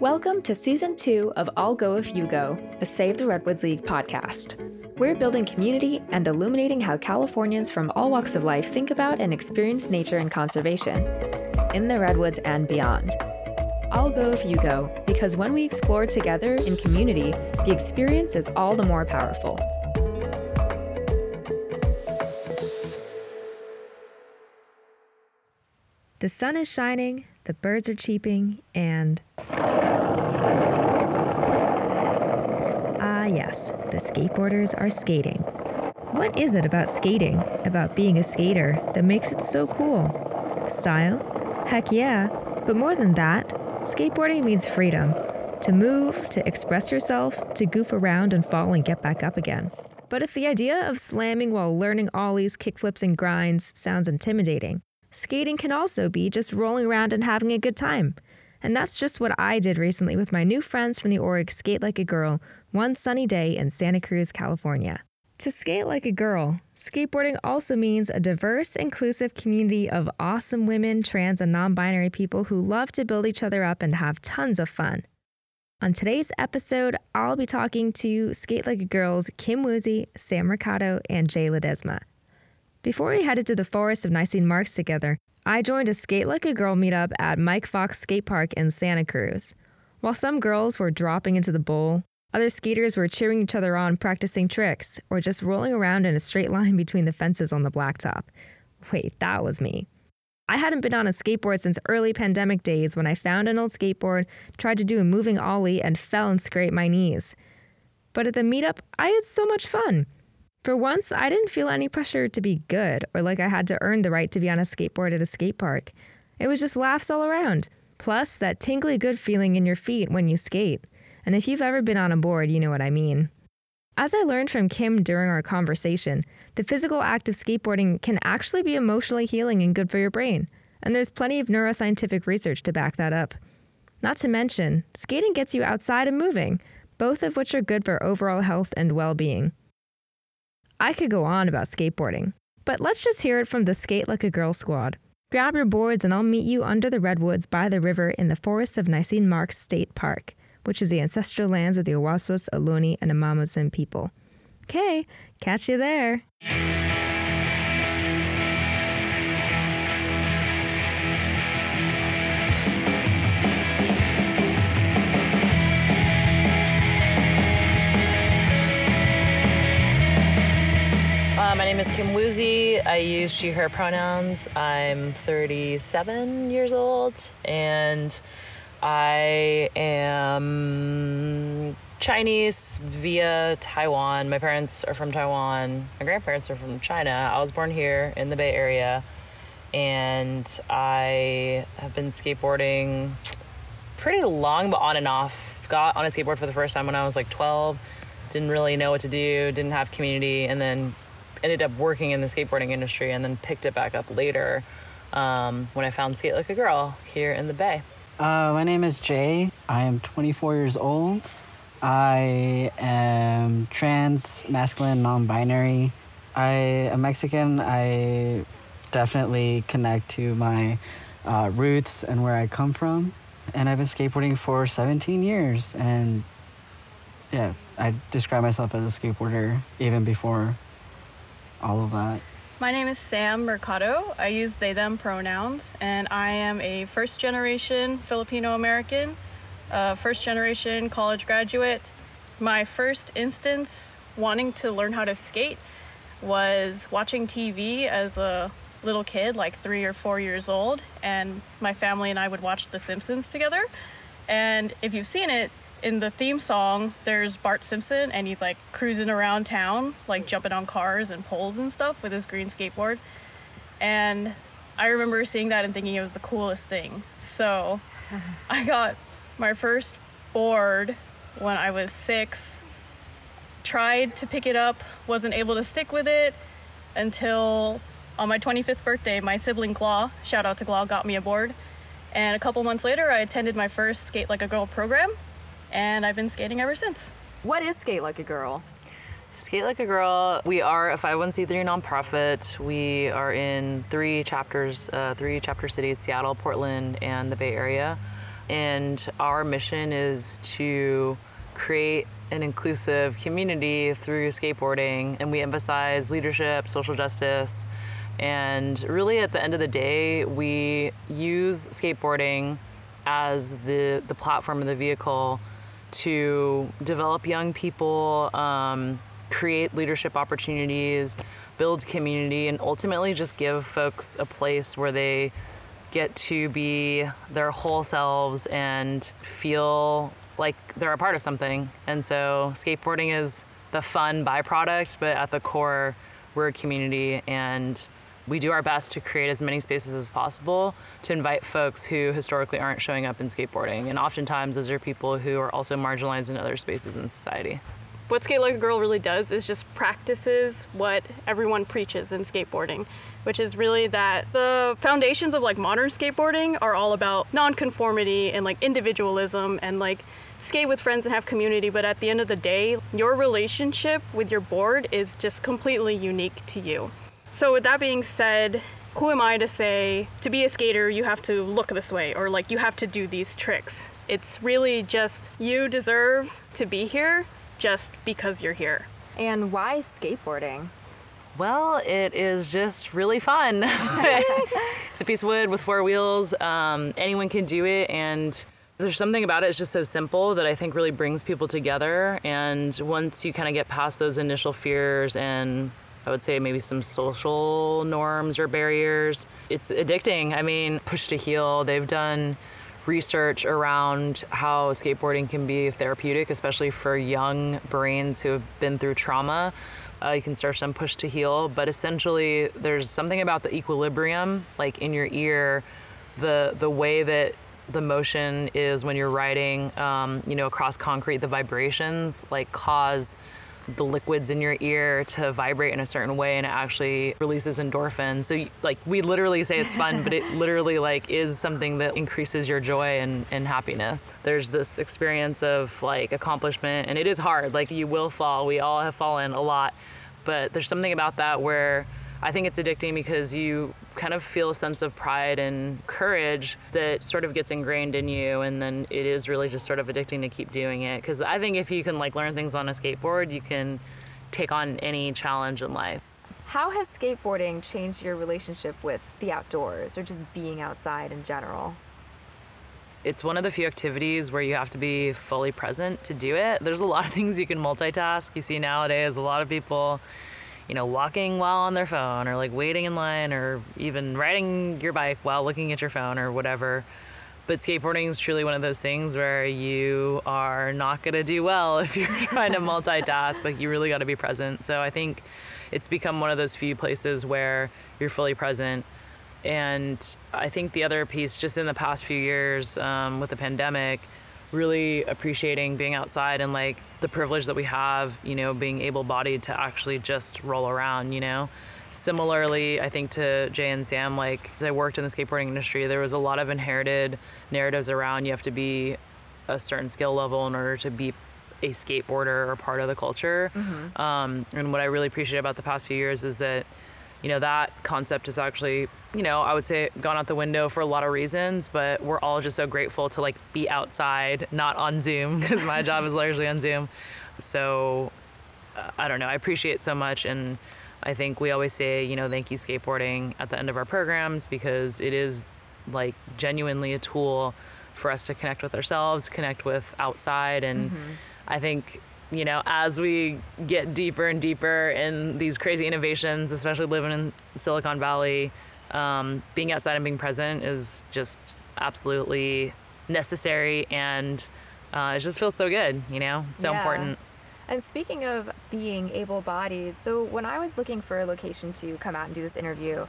Welcome to Season 2 of I'll Go If You Go, the Save the Redwoods League podcast. We're building community and illuminating how Californians from all walks of life think about and experience nature and conservation in the Redwoods and beyond. I'll go if you go, because when we explore together in community, the experience is all the more powerful. The sun is shining, the birds are cheeping, and. Yes, the skateboarders are skating. What is it about skating, about being a skater, that makes it so cool? Style? Heck yeah, but more than that, skateboarding means freedom to move, to express yourself, to goof around and fall and get back up again. But if the idea of slamming while learning ollies, kickflips, and grinds sounds intimidating, skating can also be just rolling around and having a good time. And that's just what I did recently with my new friends from the org Skate Like a Girl one sunny day in Santa Cruz, California. To skate like a girl, skateboarding also means a diverse, inclusive community of awesome women, trans, and non binary people who love to build each other up and have tons of fun. On today's episode, I'll be talking to Skate Like a Girl's Kim Woozy, Sam Mercado, and Jay Ledesma. Before we headed to the forest of Nisene Marks together, I joined a Skate Like a Girl meetup at Mike Fox Skate Park in Santa Cruz. While some girls were dropping into the bowl, other skaters were cheering each other on practicing tricks or just rolling around in a straight line between the fences on the blacktop. Wait, that was me. I hadn't been on a skateboard since early pandemic days when I found an old skateboard, tried to do a moving ollie, and fell and scraped my knees. But at the meetup, I had so much fun. For once, I didn't feel any pressure to be good or like I had to earn the right to be on a skateboard at a skate park. It was just laughs all around. Plus, that tingly good feeling in your feet when you skate. And if you've ever been on a board, you know what I mean. As I learned from Kim during our conversation, the physical act of skateboarding can actually be emotionally healing and good for your brain. And there's plenty of neuroscientific research to back that up. Not to mention, skating gets you outside and moving, both of which are good for overall health and well being. I could go on about skateboarding, but let's just hear it from the Skate Like a Girl squad. Grab your boards and I'll meet you under the redwoods by the river in the forests of Nisene Marks State Park, which is the ancestral lands of the Awaswas, Ohlone, and Amah Mutsun people. Okay, catch you there. Uh, my name is Kim Woozy. I use she, her pronouns. I'm 37 years old and I am Chinese via Taiwan. My parents are from Taiwan. My grandparents are from China. I was born here in the Bay Area and I have been skateboarding pretty long, but on and off. Got on a skateboard for the first time when I was like 12. Didn't really know what to do, didn't have community, and then ended up working in the skateboarding industry and then picked it back up later um, when I found Skate Like a Girl here in the Bay. Uh, my name is Jay. I am 24 years old. I am trans, masculine, non binary. I am Mexican. I definitely connect to my uh, roots and where I come from. And I've been skateboarding for 17 years. And yeah, I describe myself as a skateboarder even before all of that. My name is Sam Mercado. I use they, them pronouns, and I am a first generation Filipino American, first generation college graduate. My first instance wanting to learn how to skate was watching TV as a little kid, like three or four years old, and my family and I would watch The Simpsons together. And if you've seen it, in the theme song, there's Bart Simpson, and he's like cruising around town, like jumping on cars and poles and stuff with his green skateboard. And I remember seeing that and thinking it was the coolest thing. So I got my first board when I was six. Tried to pick it up, wasn't able to stick with it until on my 25th birthday, my sibling Claw, shout out to Claw, got me a board. And a couple months later, I attended my first Skate Like a Girl program, and I've been skating ever since. What is Skate Like a Girl? Skate Like a Girl, we are a 501c3 nonprofit. We are in three chapters, uh, three chapter cities Seattle, Portland, and the Bay Area. And our mission is to create an inclusive community through skateboarding. And we emphasize leadership, social justice, and really at the end of the day, we use skateboarding as the, the platform and the vehicle to develop young people, um, create leadership opportunities, build community, and ultimately just give folks a place where they get to be their whole selves and feel like they're a part of something. And so skateboarding is the fun byproduct, but at the core, we're a community and we do our best to create as many spaces as possible to invite folks who historically aren't showing up in skateboarding. And oftentimes, those are people who are also marginalized in other spaces in society. What Skate Like a Girl really does is just practices what everyone preaches in skateboarding, which is really that the foundations of like modern skateboarding are all about nonconformity and like individualism and like skate with friends and have community, but at the end of the day, your relationship with your board is just completely unique to you. So, with that being said, who am I to say to be a skater you have to look this way or like you have to do these tricks? It's really just you deserve to be here just because you're here. And why skateboarding? Well, it is just really fun. it's a piece of wood with four wheels. Um, anyone can do it, and there's something about it. It's just so simple that I think really brings people together. And once you kind of get past those initial fears and I would say maybe some social norms or barriers. It's addicting. I mean, Push to Heal, they've done research around how skateboarding can be therapeutic, especially for young brains who have been through trauma. Uh, you can search them push to heal, but essentially, there's something about the equilibrium, like in your ear, the the way that the motion is when you're riding, um, you know, across concrete, the vibrations like cause the liquids in your ear to vibrate in a certain way and it actually releases endorphins. So like we literally say it's fun but it literally like is something that increases your joy and, and happiness. There's this experience of like accomplishment and it is hard. Like you will fall. We all have fallen a lot but there's something about that where I think it's addicting because you kind of feel a sense of pride and courage that sort of gets ingrained in you and then it is really just sort of addicting to keep doing it because I think if you can like learn things on a skateboard, you can take on any challenge in life. How has skateboarding changed your relationship with the outdoors or just being outside in general? It's one of the few activities where you have to be fully present to do it. There's a lot of things you can multitask. You see nowadays a lot of people you know, walking while on their phone or like waiting in line or even riding your bike while looking at your phone or whatever. But skateboarding is truly one of those things where you are not going to do well if you're trying to multitask. Like, you really got to be present. So, I think it's become one of those few places where you're fully present. And I think the other piece, just in the past few years um, with the pandemic, really appreciating being outside and like the privilege that we have, you know, being able bodied to actually just roll around, you know. Similarly, I think to Jay and Sam, like they worked in the skateboarding industry, there was a lot of inherited narratives around you have to be a certain skill level in order to be a skateboarder or part of the culture. Mm-hmm. Um, and what I really appreciate about the past few years is that you know, that concept is actually, you know, I would say gone out the window for a lot of reasons, but we're all just so grateful to like be outside, not on Zoom, because my job is largely on Zoom. So uh, I don't know, I appreciate it so much. And I think we always say, you know, thank you skateboarding at the end of our programs because it is like genuinely a tool for us to connect with ourselves, connect with outside. And mm-hmm. I think you know, as we get deeper and deeper in these crazy innovations, especially living in Silicon Valley, um, being outside and being present is just absolutely necessary and uh, it just feels so good, you know, it's so yeah. important. And speaking of being able bodied, so when I was looking for a location to come out and do this interview,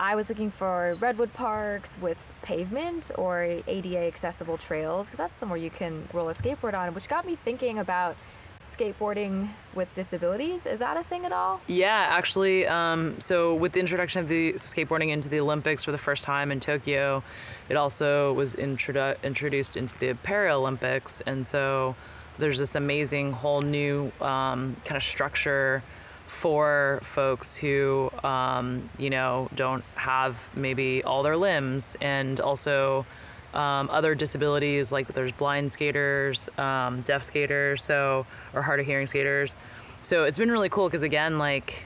I was looking for redwood parks with pavement or ADA accessible trails because that's somewhere you can roll a skateboard on, which got me thinking about skateboarding with disabilities. Is that a thing at all? Yeah, actually. Um, so, with the introduction of the skateboarding into the Olympics for the first time in Tokyo, it also was introdu- introduced into the Paralympics. And so, there's this amazing whole new um, kind of structure for folks who, um, you know, don't have maybe all their limbs and also um, other disabilities, like there's blind skaters, um, deaf skaters, so or hard of hearing skaters. So it's been really cool because again, like,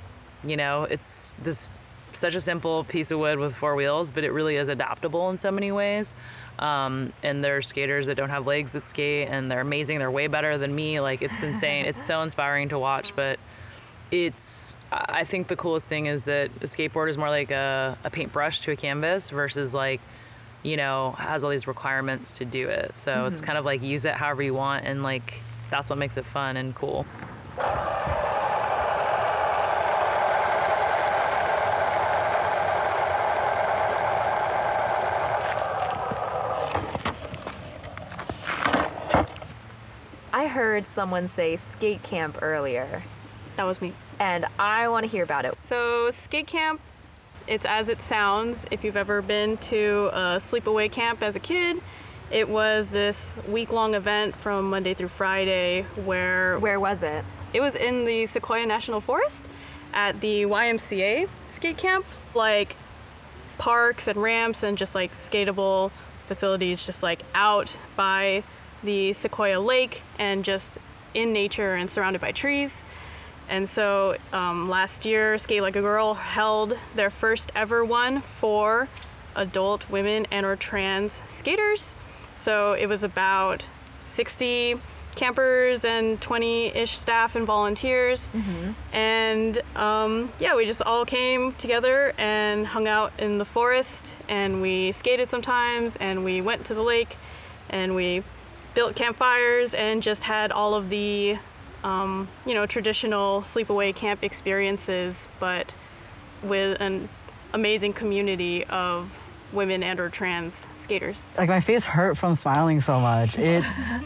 you know, it's this such a simple piece of wood with four wheels, but it really is adaptable in so many ways. Um, and there's skaters that don't have legs that skate, and they're amazing. They're way better than me. Like it's insane. it's so inspiring to watch. But it's I think the coolest thing is that a skateboard is more like a, a paintbrush to a canvas versus like you know has all these requirements to do it. So mm-hmm. it's kind of like use it however you want, and like that's what makes it fun and cool. I heard someone say skate camp earlier. That was me. And I want to hear about it. So, skate camp, it's as it sounds. If you've ever been to a sleepaway camp as a kid, it was this week long event from Monday through Friday where. Where was it? It was in the Sequoia National Forest at the YMCA skate camp. Like parks and ramps and just like skatable facilities just like out by the Sequoia Lake and just in nature and surrounded by trees. And so um, last year, Skate Like a Girl held their first ever one for adult women and or trans skaters. So it was about 60 campers and 20-ish staff and volunteers. Mm-hmm. And um, yeah, we just all came together and hung out in the forest and we skated sometimes and we went to the lake and we built campfires and just had all of the um, you know traditional sleepaway camp experiences but with an amazing community of women and or trans skaters. Like my face hurt from smiling so much. It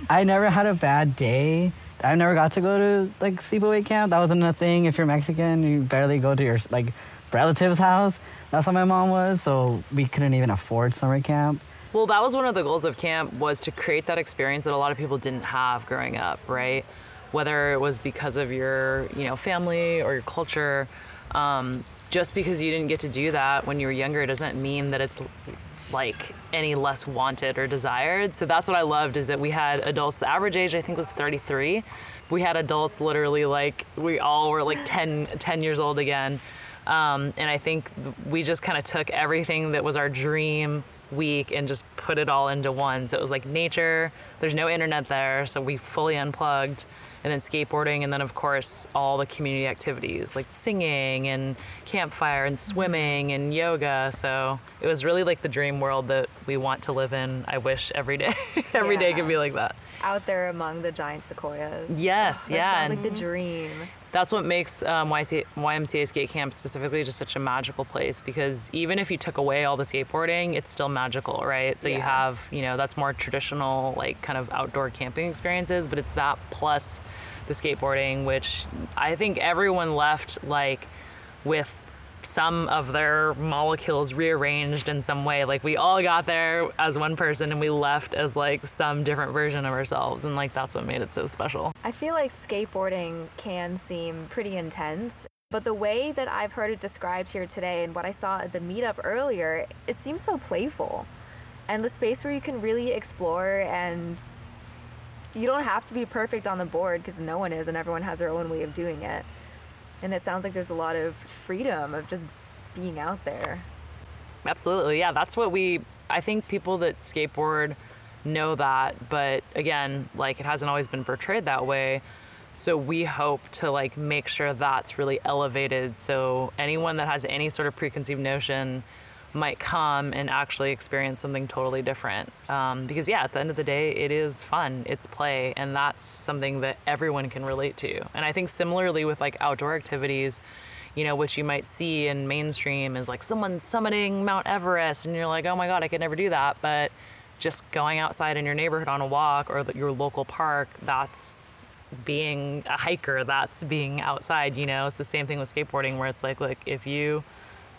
i never had a bad day. I never got to go to like sleepaway camp. That wasn't a thing. If you're mexican you barely go to your like relative's house. That's how my mom was so we couldn't even afford summer camp. Well, that was one of the goals of camp was to create that experience that a lot of people didn't have growing up, right? Whether it was because of your, you know, family or your culture. Um, just because you didn't get to do that when you were younger doesn't mean that it's like any less wanted or desired. So that's what I loved is that we had adults. The average age I think was 33. We had adults literally like we all were like 10, 10 years old again. Um, and I think we just kind of took everything that was our dream week and just put it all into one. So it was like nature, there's no internet there, so we fully unplugged. And then skateboarding, and then of course all the community activities like singing and campfire and mm-hmm. swimming and yoga. So it was really like the dream world that we want to live in. I wish every day, every yeah. day could be like that. Out there among the giant sequoias. Yes, oh, yeah. Sounds like the dream that's what makes um, YMCA Skate Camp specifically just such a magical place because even if you took away all the skateboarding, it's still magical, right? So yeah. you have, you know, that's more traditional, like kind of outdoor camping experiences, but it's that plus the skateboarding, which I think everyone left like with some of their molecules rearranged in some way. Like we all got there as one person and we left as like some different version of ourselves. And like that's what made it so special. I feel like skateboarding can seem pretty intense. But the way that I've heard it described here today and what I saw at the meetup earlier, it seems so playful. And the space where you can really explore and you don't have to be perfect on the board because no one is and everyone has their own way of doing it. And it sounds like there's a lot of freedom of just being out there. Absolutely. Yeah, that's what we I think people that skateboard know that, but again, like it hasn't always been portrayed that way. So we hope to like make sure that's really elevated so anyone that has any sort of preconceived notion might come and actually experience something totally different. Um, because, yeah, at the end of the day, it is fun, it's play, and that's something that everyone can relate to. And I think similarly with like outdoor activities, you know, which you might see in mainstream is like someone summiting Mount Everest, and you're like, oh my God, I could never do that. But just going outside in your neighborhood on a walk or your local park, that's being a hiker, that's being outside, you know? It's the same thing with skateboarding where it's like, look, if you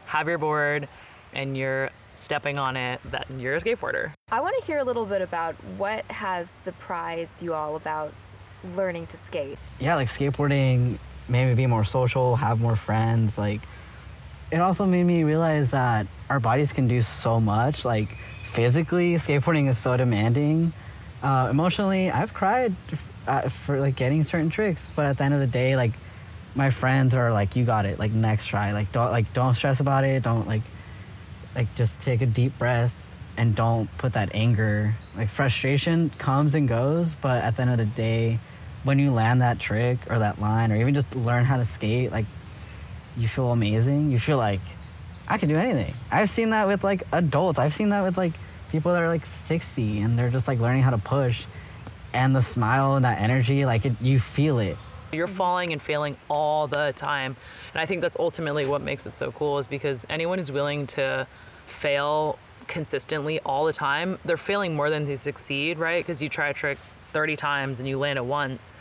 have your board, and you're stepping on it, that you're a skateboarder. I want to hear a little bit about what has surprised you all about learning to skate. Yeah, like skateboarding made me be more social, have more friends. Like, it also made me realize that our bodies can do so much. Like, physically, skateboarding is so demanding. Uh, emotionally, I've cried uh, for like getting certain tricks, but at the end of the day, like my friends are like, "You got it." Like next try. Like don't like don't stress about it. Don't like like just take a deep breath and don't put that anger. Like frustration comes and goes, but at the end of the day, when you land that trick or that line or even just learn how to skate, like you feel amazing. You feel like I can do anything. I've seen that with like adults. I've seen that with like people that are like 60 and they're just like learning how to push and the smile and that energy like it, you feel it You're falling and failing all the time. And I think that's ultimately what makes it so cool is because anyone who's willing to fail consistently all the time, they're failing more than they succeed, right? Because you try a trick 30 times and you land it once.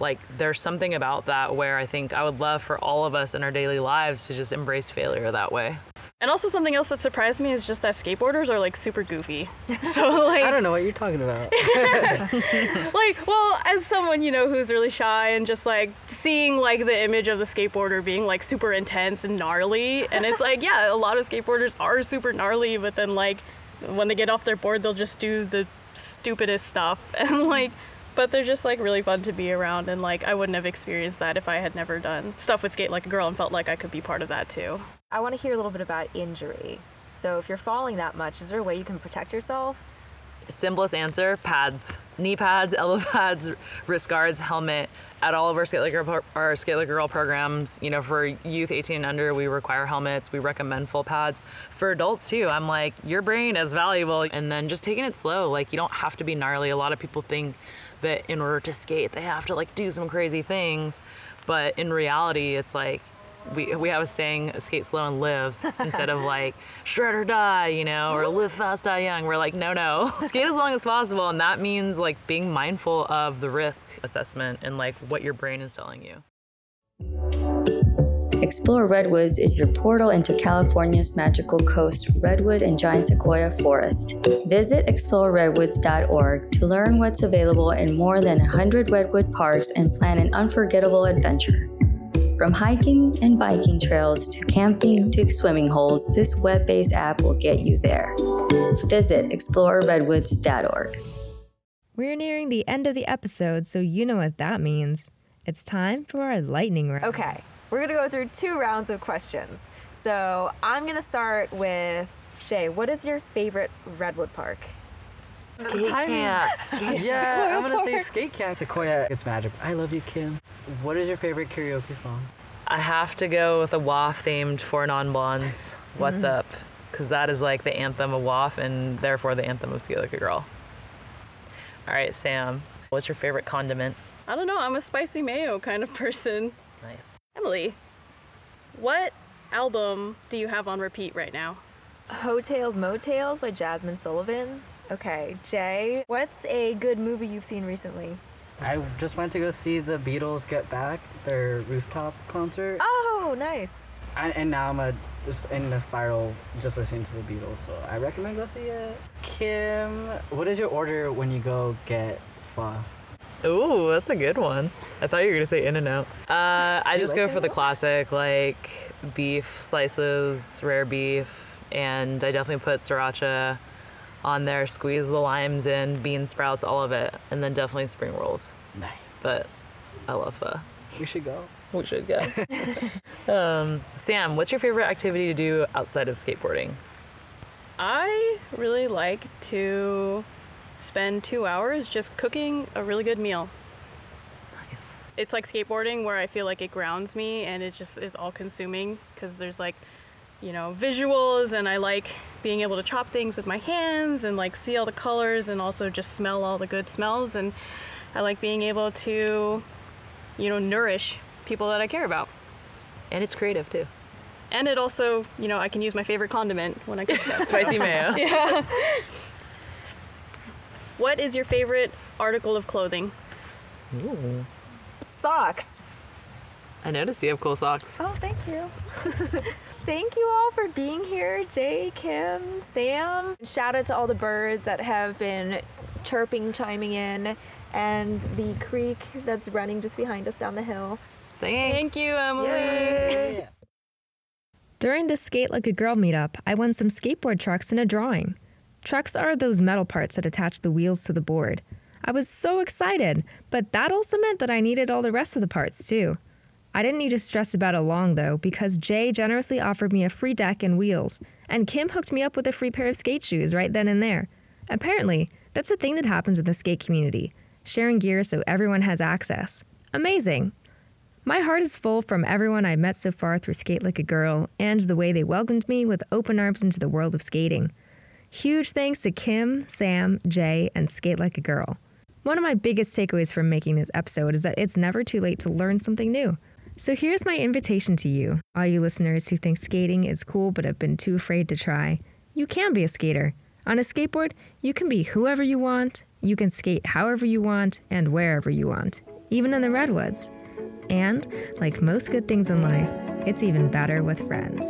Like there's something about that where I think I would love for all of us in our daily lives to just embrace failure that way. And also something else that surprised me is just that skateboarders are like super goofy. So like i don't know what you're talking about. Like well as someone you know who's really shy and just like seeing like the image of the skateboarder being like super intense and gnarly and it's like yeah a lot of skateboarders are super gnarly but then like when they get off their board they'll just do the stupidest stuff. And like but they're just like really fun to be around and like i wouldn't have experienced that if i had never done stuff with skate like a girl and felt like i could be part of that too I want to hear a little bit about injury. So if you're falling that much, is there a way you can protect yourself? Simplest answer pads, knee pads, elbow pads, wrist guards, helmet. At all of our Skate Like Girl, our Skate Like Girl programs, you know, for youth 18 and under, we require helmets. We recommend full pads. For adults too, I'm like, your brain is valuable. And then just taking it slow. Like, you don't have to be gnarly. A lot of people think that in order to skate, they have to like do some crazy things. But in reality, it's like, we, we have a saying, skate slow and lives, instead of like shred or die, you know, or live fast, die young. We're like, no, no, skate as long as possible. And that means like being mindful of the risk assessment and like what your brain is telling you. Explore Redwoods is your portal into California's magical coast, redwood and giant sequoia forest. Visit exploreredwoods.org to learn what's available in more than 100 redwood parks and plan an unforgettable adventure. From hiking and biking trails to camping to swimming holes, this web based app will get you there. Visit exploreredwoods.org. We're nearing the end of the episode, so you know what that means. It's time for our lightning round. Okay, we're gonna go through two rounds of questions. So I'm gonna start with Shay. What is your favorite Redwood Park? Skate camp. yeah i'm gonna say skate camp sequoia it's magic i love you kim what is your favorite karaoke song I have to go with a WAF themed for non blondes. What's mm-hmm. up? Because that is like the anthem of WAF and therefore the anthem of Skate Like a Girl. All right, Sam, what's your favorite condiment? i don't know i'm a spicy mayo kind of person Nice. emily what album do you have on repeat right now Heaux Tales Mo' Tales by Jazmine Sullivan. Okay, Jay, what's a good movie you've seen recently? i just went to go see the beatles get back their rooftop concert Oh, nice. I, and now i'm a, just in a spiral just listening to the beatles so i recommend go see it kim what is your order when you go get pho Ooh, that's a good one. I thought you were gonna say In and Out. Uh, I just go for the classic, like beef slices, rare beef, and I definitely put sriracha on there. Squeeze the limes in, bean sprouts, all of it, and then definitely spring rolls. nice But I love pho. we should go We should go. um, Sam, what's your favorite activity to do outside of skateboarding? I really like to spend two hours just cooking a really good meal. Nice. It's like skateboarding where I feel like it grounds me and it just is all consuming because there's like, you know, visuals and I like being able to chop things with my hands and like see all the colors and also just smell all the good smells. And I like being able to, you know, nourish people that I care about. And it's creative too. And it also, you know, I can use my favorite condiment when I cook stuff. Spicy mayo. yeah. What is your favorite article of clothing? Ooh. Socks. I noticed you have cool socks. Oh, thank you. thank you all for being here, Jay, Kim, Sam. Shout out to all the birds that have been chirping, chiming in, and the creek that's running just behind us down the hill. Thanks. Thank you, Emily. Yay. During the Skate Like a Girl meetup, I won some skateboard trucks in a drawing. Trucks are those metal parts that attach the wheels to the board. I was so excited, but that also meant that I needed all the rest of the parts too. I didn't need to stress about it long though, because Jay generously offered me a free deck and wheels, and Kim hooked me up with a free pair of skate shoes right then and there. Apparently, that's a thing that happens in the skate community sharing gear so everyone has access. Amazing! My heart is full from everyone I've met so far through Skate Like a Girl and the way they welcomed me with open arms into the world of skating. Huge thanks to Kim, Sam, Jay, and Skate Like a Girl. One of my biggest takeaways from making this episode is that it's never too late to learn something new. So here's my invitation to you, all you listeners who think skating is cool but have been too afraid to try. You can be a skater. On a skateboard, you can be whoever you want, you can skate however you want, and wherever you want, even in the redwoods. And, like most good things in life, it's even better with friends.